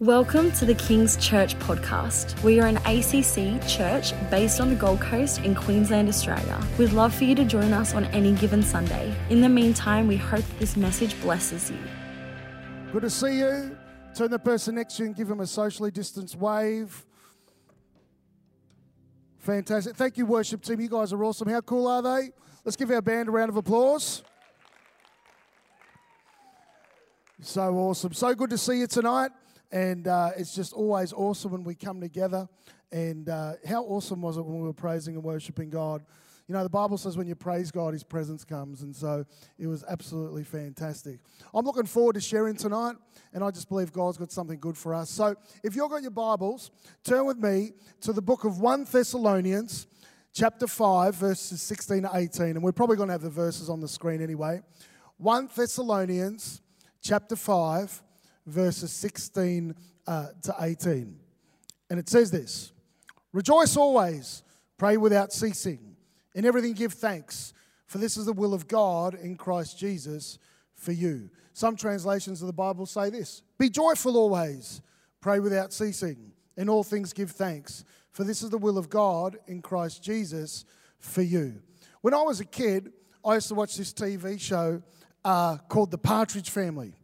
Welcome to the King's Church podcast. We are an ACC church based on the Gold Coast in Queensland, Australia. We'd love for you to join us on any given Sunday. In the meantime, we hope this message blesses you. Good to see you. Turn the person next to you and give them a socially distanced wave. Fantastic. Thank you, worship team. You guys are awesome. How cool are they? Let's give our band a round of applause. So awesome. So good to see you tonight. And uh, it's just always awesome when we come together. And uh, how awesome was it when we were praising and worshiping God? You know, the Bible says when you praise God, His presence comes. And so it was absolutely fantastic. I'm looking forward to sharing tonight, and I just believe God's got something good for us. So if you've got your Bibles, turn with me to the book of 1 Thessalonians, chapter 5, verses 16 to 18. And we're probably going to have the verses on the screen anyway. 1 Thessalonians, chapter 5 verses 16 uh, to 18. And it says this Rejoice always, pray without ceasing, in everything give thanks, for this is the will of God in Christ Jesus for you. Some translations of the Bible say this Be joyful always, pray without ceasing, in all things give thanks, for this is the will of God in Christ Jesus for you. When I was a kid, I used to watch this TV show uh, called The Partridge Family.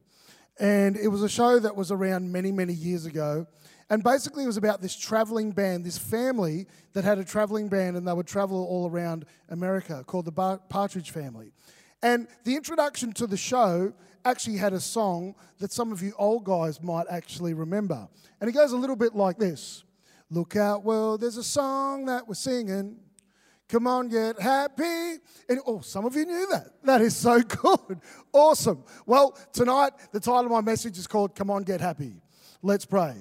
And it was a show that was around many, many years ago. And basically, it was about this traveling band, this family that had a traveling band, and they would travel all around America called the Partridge Family. And the introduction to the show actually had a song that some of you old guys might actually remember. And it goes a little bit like this Look out, world, there's a song that we're singing. Come on, get happy. And oh, some of you knew that. That is so good. Awesome. Well, tonight, the title of my message is called Come on, get happy. Let's pray.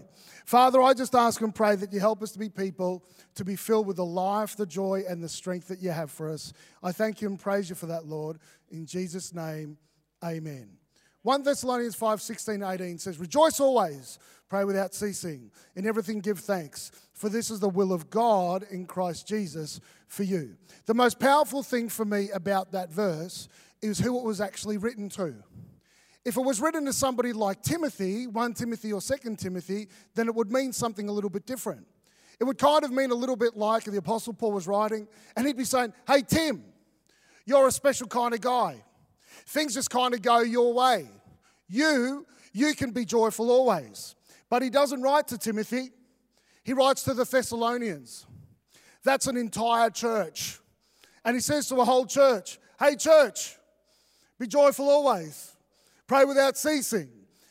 Father, I just ask and pray that you help us to be people to be filled with the life, the joy, and the strength that you have for us. I thank you and praise you for that, Lord. In Jesus' name, amen. 1 Thessalonians 5 16, 18 says, Rejoice always, pray without ceasing, in everything give thanks, for this is the will of God in Christ Jesus for you. The most powerful thing for me about that verse is who it was actually written to. If it was written to somebody like Timothy, 1 Timothy or 2 Timothy, then it would mean something a little bit different. It would kind of mean a little bit like the Apostle Paul was writing, and he'd be saying, Hey, Tim, you're a special kind of guy. Things just kind of go your way. You, you can be joyful always. But he doesn't write to Timothy, he writes to the Thessalonians. That's an entire church. And he says to a whole church, Hey, church, be joyful always, pray without ceasing.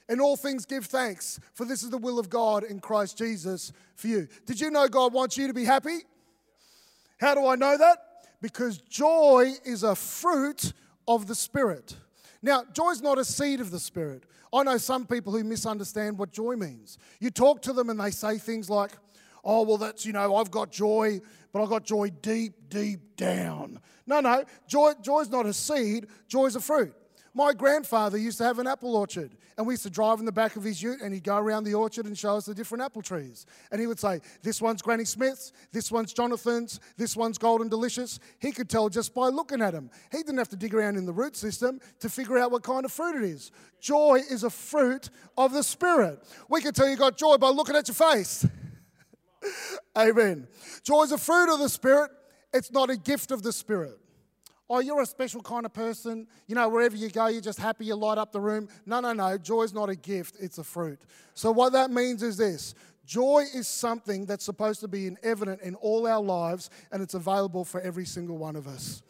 In all things, give thanks, for this is the will of God in Christ Jesus for you. Did you know God wants you to be happy? How do I know that? Because joy is a fruit of the Spirit. Now, joy is not a seed of the Spirit. I know some people who misunderstand what joy means. You talk to them and they say things like, oh, well, that's, you know, I've got joy, but I've got joy deep, deep down. No, no, joy, joy's not a seed, joy's a fruit. My grandfather used to have an apple orchard, and we used to drive in the back of his ute, and he'd go around the orchard and show us the different apple trees. And he would say, This one's Granny Smith's, this one's Jonathan's, this one's Golden Delicious. He could tell just by looking at them. He didn't have to dig around in the root system to figure out what kind of fruit it is. Joy is a fruit of the Spirit. We could tell you got joy by looking at your face. Amen. Joy is a fruit of the Spirit, it's not a gift of the Spirit. Oh, you're a special kind of person. You know, wherever you go, you're just happy, you light up the room. No, no, no. Joy is not a gift, it's a fruit. So, what that means is this joy is something that's supposed to be evident in all our lives, and it's available for every single one of us.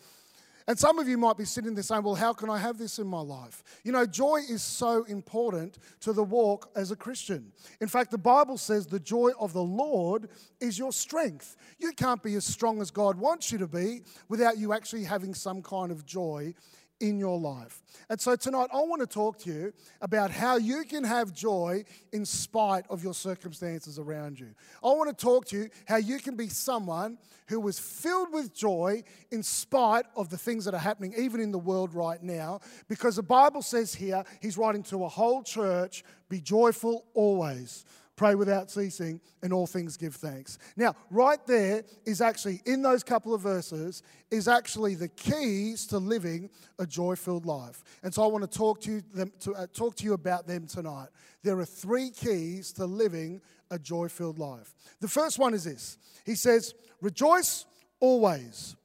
And some of you might be sitting there saying, Well, how can I have this in my life? You know, joy is so important to the walk as a Christian. In fact, the Bible says the joy of the Lord is your strength. You can't be as strong as God wants you to be without you actually having some kind of joy in your life. And so tonight, I want to talk to you about how you can have joy in spite of your circumstances around you. I want to talk to you how you can be someone who is filled with joy in spite of the things that are happening, even in the world right now, because the Bible says here, he's writing to a whole church be joyful always. Pray without ceasing, and all things give thanks. Now, right there is actually, in those couple of verses, is actually the keys to living a joy filled life. And so I want to talk to you, them, to, uh, talk to you about them tonight. There are three keys to living a joy filled life. The first one is this He says, Rejoice always.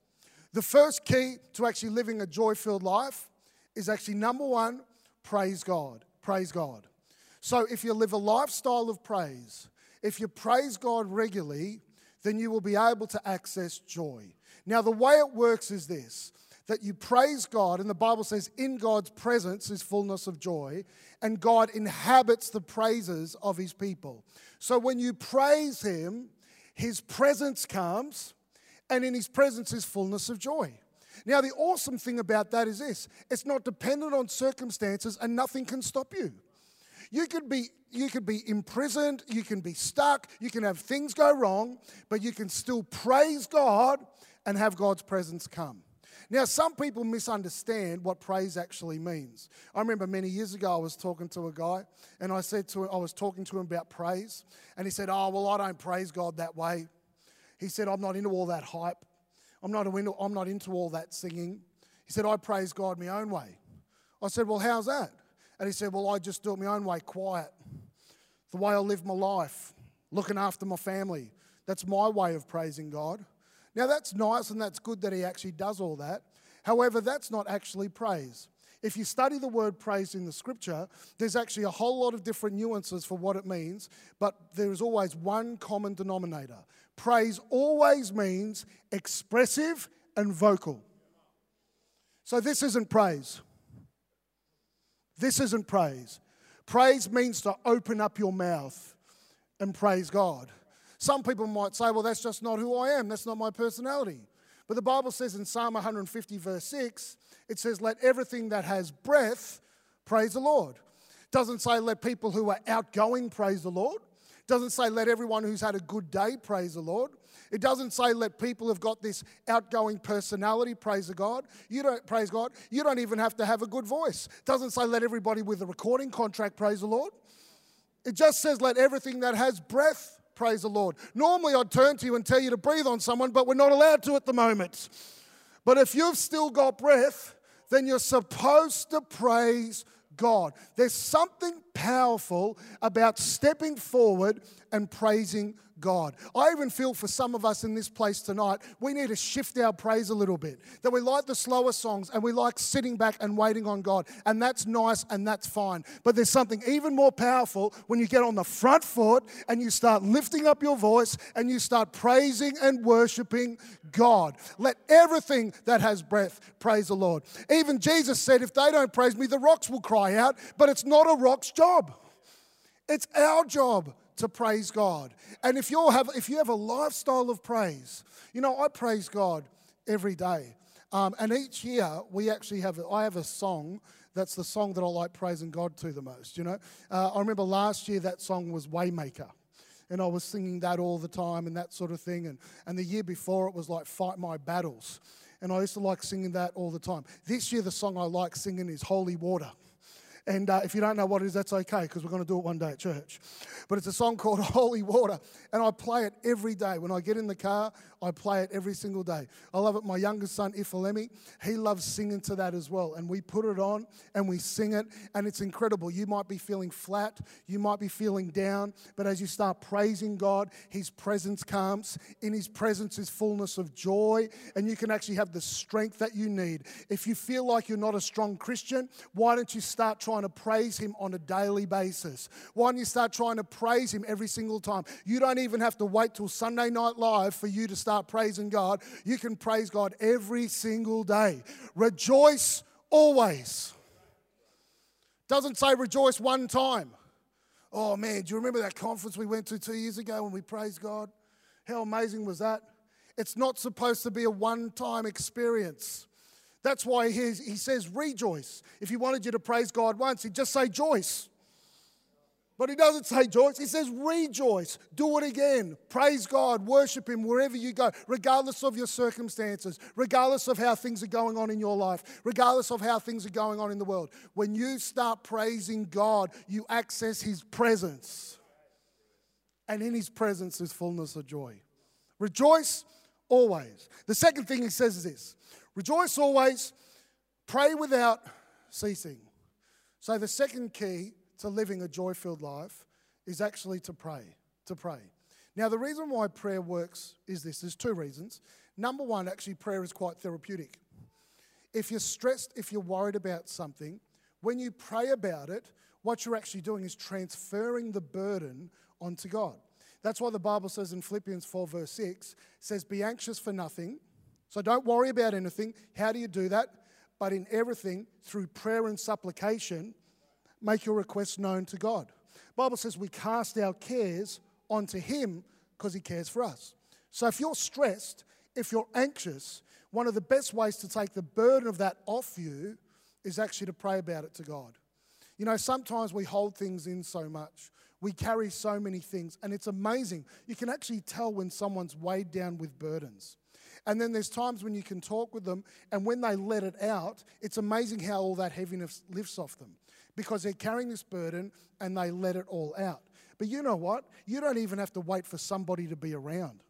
The first key to actually living a joy filled life is actually number one, praise God. Praise God. So if you live a lifestyle of praise, if you praise God regularly, then you will be able to access joy. Now, the way it works is this that you praise God, and the Bible says, in God's presence is fullness of joy, and God inhabits the praises of his people. So when you praise him, his presence comes, and in his presence is fullness of joy. Now, the awesome thing about that is this it's not dependent on circumstances, and nothing can stop you. You could be you could be imprisoned, you can be stuck, you can have things go wrong, but you can still praise God and have God's presence come. Now, some people misunderstand what praise actually means. I remember many years ago, I was talking to a guy, and I said to him, I was talking to him about praise, and he said, Oh, well, I don't praise God that way. He said, I'm not into all that hype. I'm not, into, I'm not into all that singing. He said, I praise God my own way. I said, Well, how's that? And he said, Well, I just do it my own way, quiet. The way I live my life, looking after my family. That's my way of praising God. Now, that's nice and that's good that he actually does all that. However, that's not actually praise. If you study the word praise in the scripture, there's actually a whole lot of different nuances for what it means, but there is always one common denominator. Praise always means expressive and vocal. So this isn't praise. This isn't praise. Praise means to open up your mouth and praise God. Some people might say, well, that's just not who I am. That's not my personality. But the Bible says in Psalm 150, verse 6, it says, let everything that has breath praise the Lord. Doesn't say let people who are outgoing praise the Lord. Doesn't say let everyone who's had a good day praise the Lord. It doesn't say let people who've got this outgoing personality praise the God. You don't praise God. You don't even have to have a good voice. It doesn't say let everybody with a recording contract praise the Lord. It just says let everything that has breath praise the Lord. Normally I'd turn to you and tell you to breathe on someone, but we're not allowed to at the moment. But if you've still got breath, then you're supposed to praise God. There's something powerful about stepping forward and praising God. I even feel for some of us in this place tonight, we need to shift our praise a little bit. That we like the slower songs and we like sitting back and waiting on God. And that's nice and that's fine. But there's something even more powerful when you get on the front foot and you start lifting up your voice and you start praising and worshiping God. Let everything that has breath praise the Lord. Even Jesus said, if they don't praise me, the rocks will cry out. But it's not a rock's job, it's our job to praise God. And if you have if you have a lifestyle of praise, you know I praise God every day. Um, and each year we actually have I have a song that's the song that I like praising God to the most. You know, uh, I remember last year that song was Waymaker. And I was singing that all the time and that sort of thing. And, and the year before it was like Fight My Battles. And I used to like singing that all the time. This year, the song I like singing is Holy Water. And uh, if you don't know what it is, that's okay because we're going to do it one day at church. But it's a song called Holy Water. And I play it every day. When I get in the car, I play it every single day. I love it. My youngest son, Ifalemi, he loves singing to that as well. And we put it on and we sing it. And it's incredible. You might be feeling flat, you might be feeling down. But as you start praising God, His presence comes. In His presence is fullness of joy. And you can actually have the strength that you need. If you feel like you're not a strong Christian, why don't you start trying? to praise Him on a daily basis? Why don't you start trying to praise Him every single time? You don't even have to wait till Sunday Night Live for you to start praising God. You can praise God every single day. Rejoice always. Doesn't say rejoice one time. Oh man, do you remember that conference we went to two years ago when we praised God? How amazing was that? It's not supposed to be a one time experience. That's why he, he says rejoice. If he wanted you to praise God once, he'd just say joyce. But he doesn't say joyce, he says rejoice. Do it again. Praise God, worship Him wherever you go, regardless of your circumstances, regardless of how things are going on in your life, regardless of how things are going on in the world. When you start praising God, you access His presence. and in his presence is fullness of joy. Rejoice always. The second thing he says is this rejoice always, pray without ceasing. So, the second key to living a joy filled life is actually to pray. To pray. Now, the reason why prayer works is this there's two reasons. Number one, actually, prayer is quite therapeutic. If you're stressed, if you're worried about something, when you pray about it, what you're actually doing is transferring the burden onto God. That's why the Bible says in Philippians 4, verse 6, says, Be anxious for nothing. So don't worry about anything. How do you do that? But in everything, through prayer and supplication, make your requests known to God. Bible says we cast our cares onto Him because He cares for us. So if you're stressed, if you're anxious, one of the best ways to take the burden of that off you is actually to pray about it to God. You know, sometimes we hold things in so much. We carry so many things, and it's amazing. You can actually tell when someone's weighed down with burdens. And then there's times when you can talk with them, and when they let it out, it's amazing how all that heaviness lifts off them because they're carrying this burden and they let it all out. But you know what? You don't even have to wait for somebody to be around.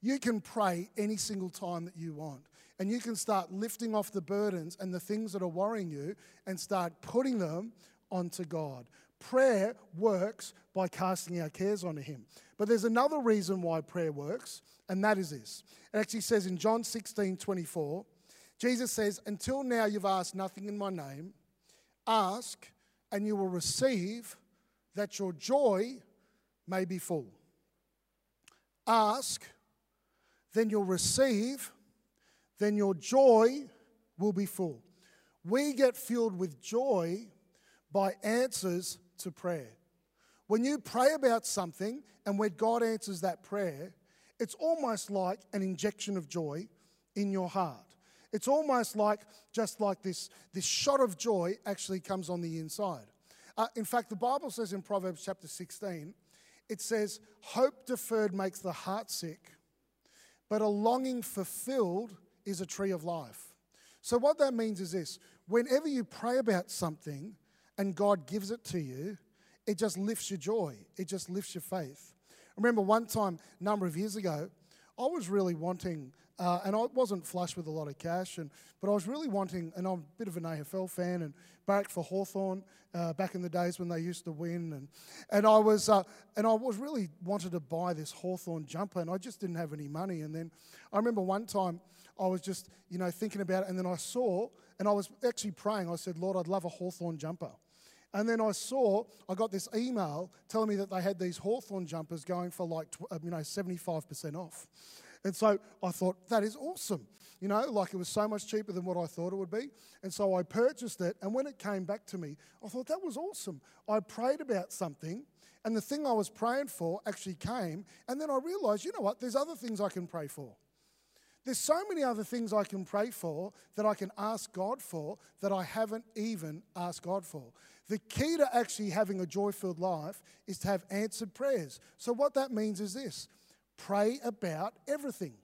You can pray any single time that you want. And you can start lifting off the burdens and the things that are worrying you and start putting them onto God. Prayer works by casting our cares onto Him. But there's another reason why prayer works, and that is this. It actually says in John 16 24, Jesus says, Until now you've asked nothing in my name. Ask, and you will receive, that your joy may be full. Ask, then you'll receive, then your joy will be full. We get filled with joy by answers to prayer. When you pray about something and when God answers that prayer, it's almost like an injection of joy in your heart. It's almost like just like this, this shot of joy actually comes on the inside. Uh, in fact, the Bible says in Proverbs chapter 16, it says, Hope deferred makes the heart sick, but a longing fulfilled is a tree of life. So, what that means is this whenever you pray about something and God gives it to you, it just lifts your joy, it just lifts your faith. I remember one time, a number of years ago, I was really wanting, uh, and I wasn't flush with a lot of cash, and, but I was really wanting, and I'm a bit of an AFL fan and barracked for Hawthorn uh, back in the days when they used to win, and, and I was uh, and I was really wanted to buy this Hawthorn jumper, and I just didn't have any money. And then I remember one time I was just you know thinking about it, and then I saw, and I was actually praying. I said, Lord, I'd love a Hawthorn jumper. And then I saw, I got this email telling me that they had these Hawthorn jumpers going for like, uh, you know, 75% off. And so I thought, that is awesome. You know, like it was so much cheaper than what I thought it would be. And so I purchased it. And when it came back to me, I thought, that was awesome. I prayed about something, and the thing I was praying for actually came. And then I realized, you know what? There's other things I can pray for. There's so many other things I can pray for that I can ask God for that I haven't even asked God for. The key to actually having a joy filled life is to have answered prayers. So, what that means is this pray about everything.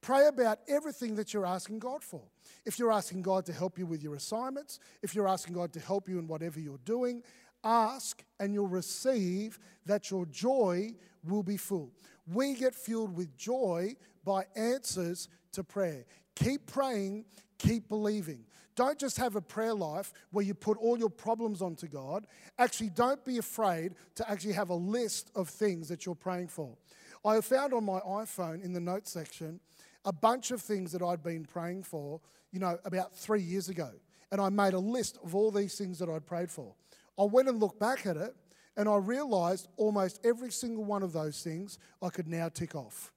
Pray about everything that you're asking God for. If you're asking God to help you with your assignments, if you're asking God to help you in whatever you're doing, ask and you'll receive that your joy will be full. We get filled with joy by answers to prayer. Keep praying, keep believing. Don't just have a prayer life where you put all your problems onto God. Actually, don't be afraid to actually have a list of things that you're praying for. I found on my iPhone in the notes section a bunch of things that I'd been praying for, you know, about three years ago. And I made a list of all these things that I'd prayed for. I went and looked back at it and I realized almost every single one of those things I could now tick off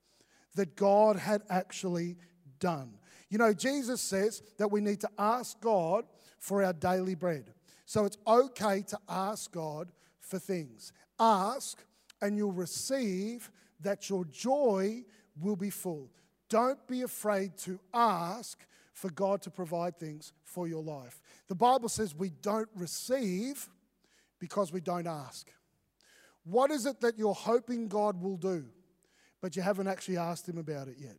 that God had actually done. You know, Jesus says that we need to ask God for our daily bread. So it's okay to ask God for things. Ask and you'll receive that your joy will be full. Don't be afraid to ask for God to provide things for your life. The Bible says we don't receive because we don't ask. What is it that you're hoping God will do, but you haven't actually asked Him about it yet?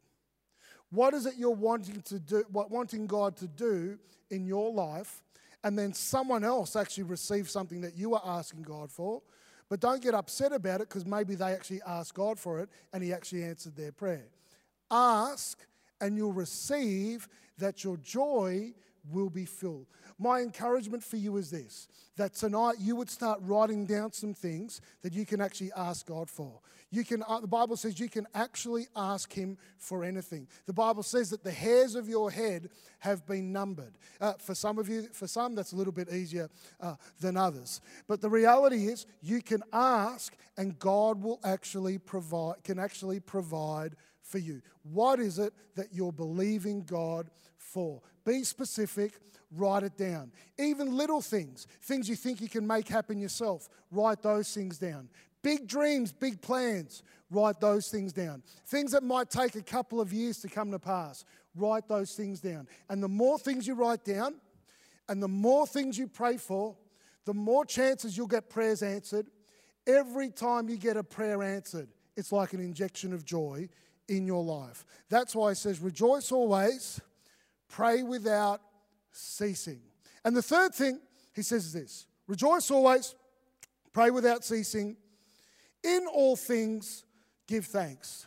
What is it you're wanting to do, what wanting God to do in your life, and then someone else actually receives something that you are asking God for, But don't get upset about it because maybe they actually asked God for it and He actually answered their prayer. Ask and you'll receive that your joy will be filled. My encouragement for you is this that tonight you would start writing down some things that you can actually ask God for. You can, uh, the Bible says you can actually ask Him for anything. The Bible says that the hairs of your head have been numbered. Uh, for some of you, for some, that's a little bit easier uh, than others. But the reality is, you can ask, and God will actually provide. Can actually provide for you. What is it that you're believing God for? Be specific write it down. Even little things, things you think you can make happen yourself, write those things down. Big dreams, big plans, write those things down. Things that might take a couple of years to come to pass, write those things down. And the more things you write down, and the more things you pray for, the more chances you'll get prayers answered. Every time you get a prayer answered, it's like an injection of joy in your life. That's why it says, Rejoice always, pray without ceasing. And the third thing he says is this rejoice always, pray without ceasing, in all things give thanks.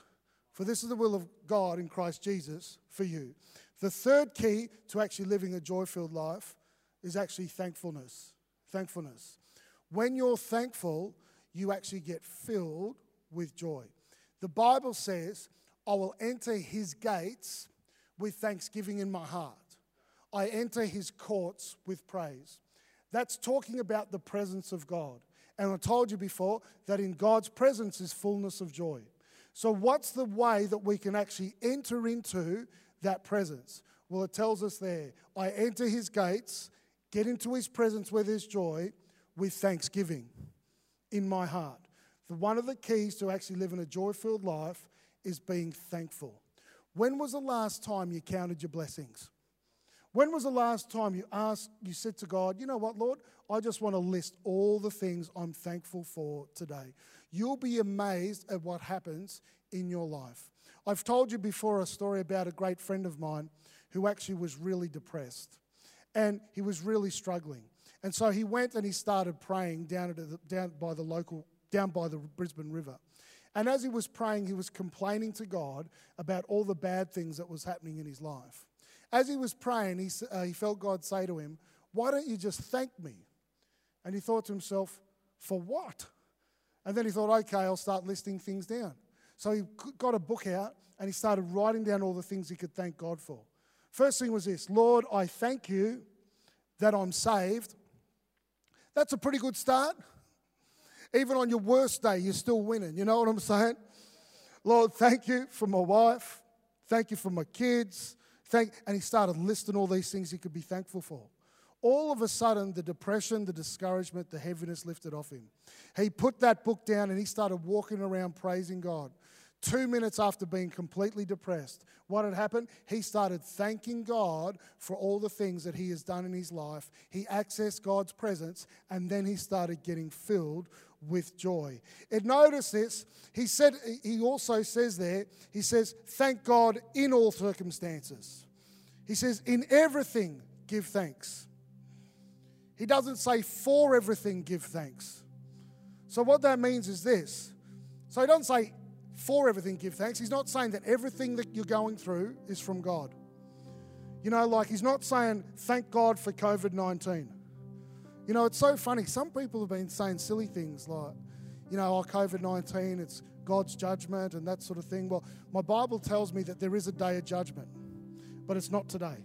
For this is the will of God in Christ Jesus for you. The third key to actually living a joy filled life is actually thankfulness. Thankfulness. When you're thankful, you actually get filled with joy. The Bible says, I will enter his gates with thanksgiving in my heart. I enter his courts with praise. That's talking about the presence of God. And I told you before that in God's presence is fullness of joy. So, what's the way that we can actually enter into that presence? Well, it tells us there I enter his gates, get into his presence where there's joy, with thanksgiving in my heart. The, one of the keys to actually living a joy filled life is being thankful. When was the last time you counted your blessings? When was the last time you asked, you said to God, you know what, Lord, I just want to list all the things I'm thankful for today. You'll be amazed at what happens in your life. I've told you before a story about a great friend of mine who actually was really depressed and he was really struggling. And so he went and he started praying down, the, down by the local, down by the Brisbane River. And as he was praying, he was complaining to God about all the bad things that was happening in his life. As he was praying, he, uh, he felt God say to him, Why don't you just thank me? And he thought to himself, For what? And then he thought, Okay, I'll start listing things down. So he got a book out and he started writing down all the things he could thank God for. First thing was this Lord, I thank you that I'm saved. That's a pretty good start. Even on your worst day, you're still winning. You know what I'm saying? Lord, thank you for my wife. Thank you for my kids. Thank, and he started listing all these things he could be thankful for. All of a sudden, the depression, the discouragement, the heaviness lifted off him. He put that book down and he started walking around praising God. Two minutes after being completely depressed, what had happened? He started thanking God for all the things that he has done in his life. He accessed God's presence and then he started getting filled with joy. And notice this, he said he also says there, he says, thank God in all circumstances. He says, in everything give thanks. He doesn't say for everything give thanks. So what that means is this. So he doesn't say for everything give thanks. He's not saying that everything that you're going through is from God. You know, like he's not saying thank God for COVID 19. You know, it's so funny. Some people have been saying silly things like, you know, oh, COVID 19, it's God's judgment and that sort of thing. Well, my Bible tells me that there is a day of judgment, but it's not today,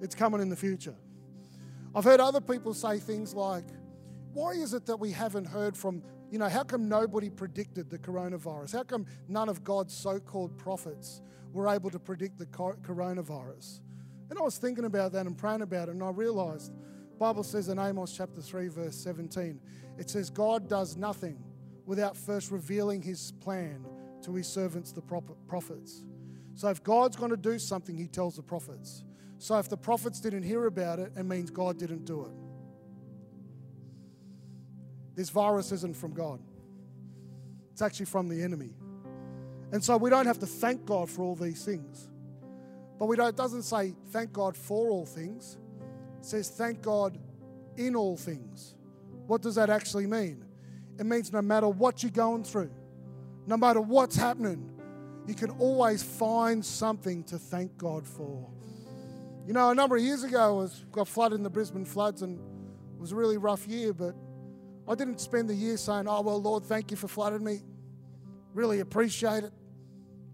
it's coming in the future. I've heard other people say things like, why is it that we haven't heard from, you know, how come nobody predicted the coronavirus? How come none of God's so called prophets were able to predict the coronavirus? And I was thinking about that and praying about it, and I realized Bible says in Amos chapter 3 verse 17, it says God does nothing without first revealing his plan to his servants the prophets. So if God's going to do something, he tells the prophets. So if the prophets didn't hear about it, it means God didn't do it. This virus isn't from God. It's actually from the enemy. And so we don't have to thank God for all these things. But we don't, it doesn't say thank God for all things. Says, Thank God in all things. What does that actually mean? It means no matter what you're going through, no matter what's happening, you can always find something to thank God for. You know, a number of years ago, I was, got flooded in the Brisbane floods, and it was a really rough year, but I didn't spend the year saying, Oh, well, Lord, thank you for flooding me. Really appreciate it.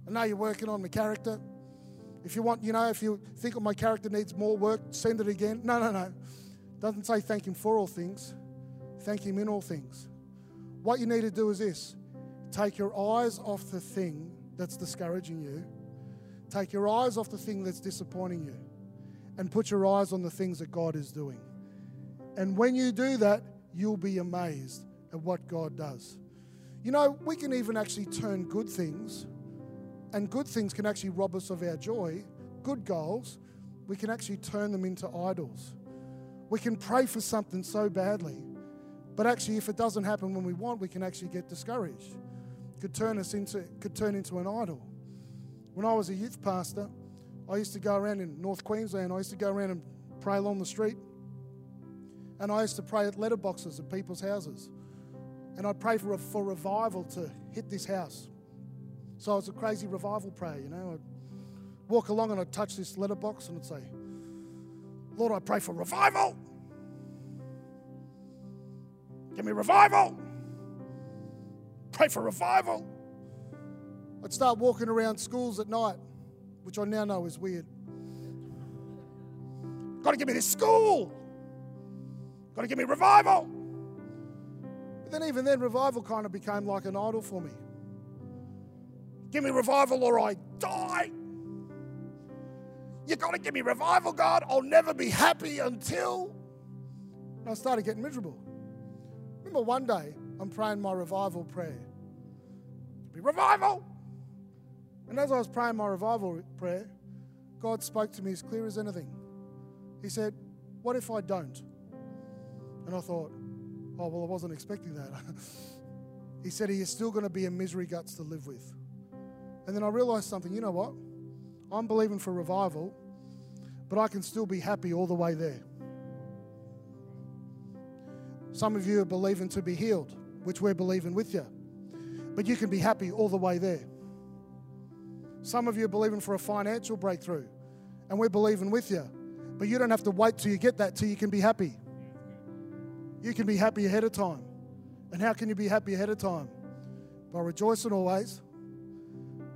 I know you're working on my character. If you want, you know, if you think my character needs more work, send it again. No, no, no. Doesn't say thank Him for all things, thank Him in all things. What you need to do is this take your eyes off the thing that's discouraging you, take your eyes off the thing that's disappointing you, and put your eyes on the things that God is doing. And when you do that, you'll be amazed at what God does. You know, we can even actually turn good things, and good things can actually rob us of our joy. Good goals, we can actually turn them into idols. We can pray for something so badly, but actually, if it doesn't happen when we want, we can actually get discouraged. Could turn us into could turn into an idol. When I was a youth pastor, I used to go around in North Queensland. I used to go around and pray along the street, and I used to pray at letterboxes at people's houses, and I'd pray for a, for revival to hit this house. So I was a crazy revival prayer, you know. I'd walk along and I'd touch this letterbox and I'd say, Lord, I pray for revival. Give me revival. Pray for revival. I'd start walking around schools at night, which I now know is weird. Got to give me this school. Got to give me revival. But then, even then, revival kind of became like an idol for me. Give me revival or I die. You got to give me revival, God. I'll never be happy until. And I started getting miserable. Remember one day, I'm praying my revival prayer. Be revival. And as I was praying my revival prayer, God spoke to me as clear as anything. He said, What if I don't? And I thought, Oh, well, I wasn't expecting that. he said, He is still going to be a misery guts to live with. And then I realized something you know what? I'm believing for revival, but I can still be happy all the way there. Some of you are believing to be healed, which we're believing with you, but you can be happy all the way there. Some of you are believing for a financial breakthrough, and we're believing with you, but you don't have to wait till you get that till you can be happy. You can be happy ahead of time. And how can you be happy ahead of time? By rejoicing always,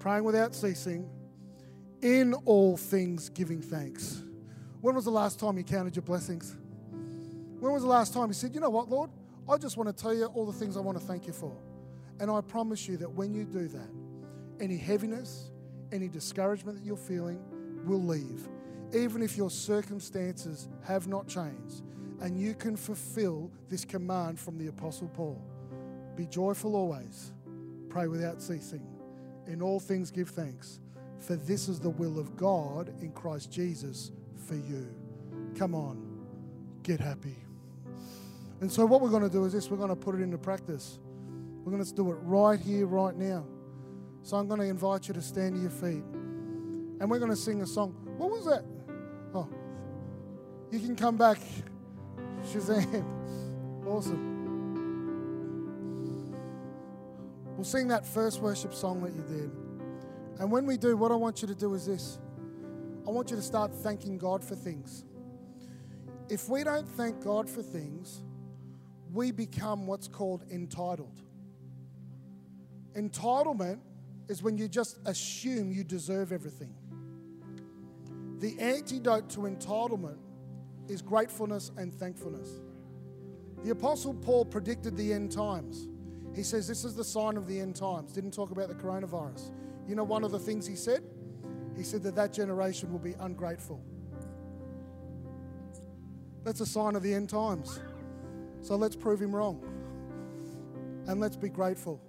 praying without ceasing, in all things giving thanks. When was the last time you counted your blessings? When was the last time you said, you know what, Lord? I just want to tell you all the things I want to thank you for. And I promise you that when you do that, any heaviness, any discouragement that you're feeling will leave. Even if your circumstances have not changed, and you can fulfill this command from the Apostle Paul Be joyful always, pray without ceasing. In all things, give thanks, for this is the will of God in Christ Jesus for you. Come on, get happy. And so, what we're going to do is this we're going to put it into practice. We're going to do it right here, right now. So, I'm going to invite you to stand to your feet. And we're going to sing a song. What was that? Oh, you can come back. Shazam. Awesome. We'll sing that first worship song that you did. And when we do, what I want you to do is this I want you to start thanking God for things. If we don't thank God for things, we become what's called entitled. Entitlement is when you just assume you deserve everything. The antidote to entitlement is gratefulness and thankfulness. The Apostle Paul predicted the end times. He says this is the sign of the end times. Didn't talk about the coronavirus. You know, one of the things he said? He said that that generation will be ungrateful. That's a sign of the end times. So let's prove him wrong. And let's be grateful.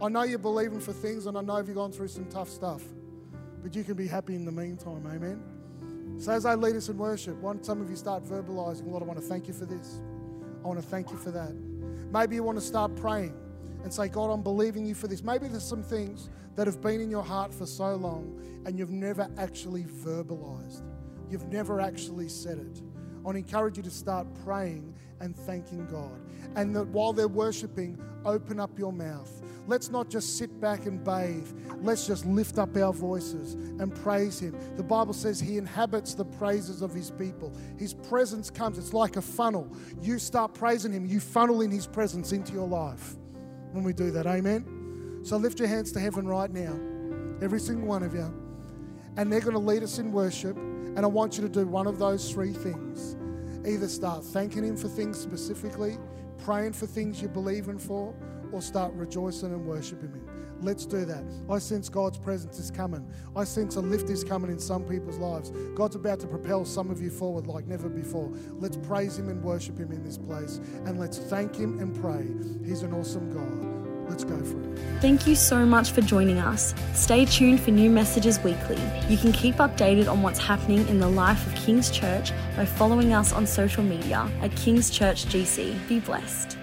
I know you're believing for things, and I know you've gone through some tough stuff, but you can be happy in the meantime. Amen. So, as I lead us in worship, want some of you start verbalizing, Lord, I want to thank you for this. I want to thank you for that. Maybe you want to start praying and say, God, I'm believing you for this. Maybe there's some things that have been in your heart for so long and you've never actually verbalized, you've never actually said it. I want to encourage you to start praying and thanking God. And that while they're worshiping, open up your mouth. Let's not just sit back and bathe. Let's just lift up our voices and praise Him. The Bible says He inhabits the praises of His people. His presence comes, it's like a funnel. You start praising Him, you funnel in His presence into your life when we do that. Amen. So lift your hands to heaven right now, every single one of you. And they're going to lead us in worship. And I want you to do one of those three things. Either start thanking Him for things specifically, praying for things you're believing for, or start rejoicing and worshiping Him. Let's do that. I sense God's presence is coming. I sense a lift is coming in some people's lives. God's about to propel some of you forward like never before. Let's praise Him and worship Him in this place. And let's thank Him and pray. He's an awesome God. Let's go for it. Thank you so much for joining us. Stay tuned for new messages weekly. You can keep updated on what's happening in the life of King's Church by following us on social media at King's Church GC. Be blessed.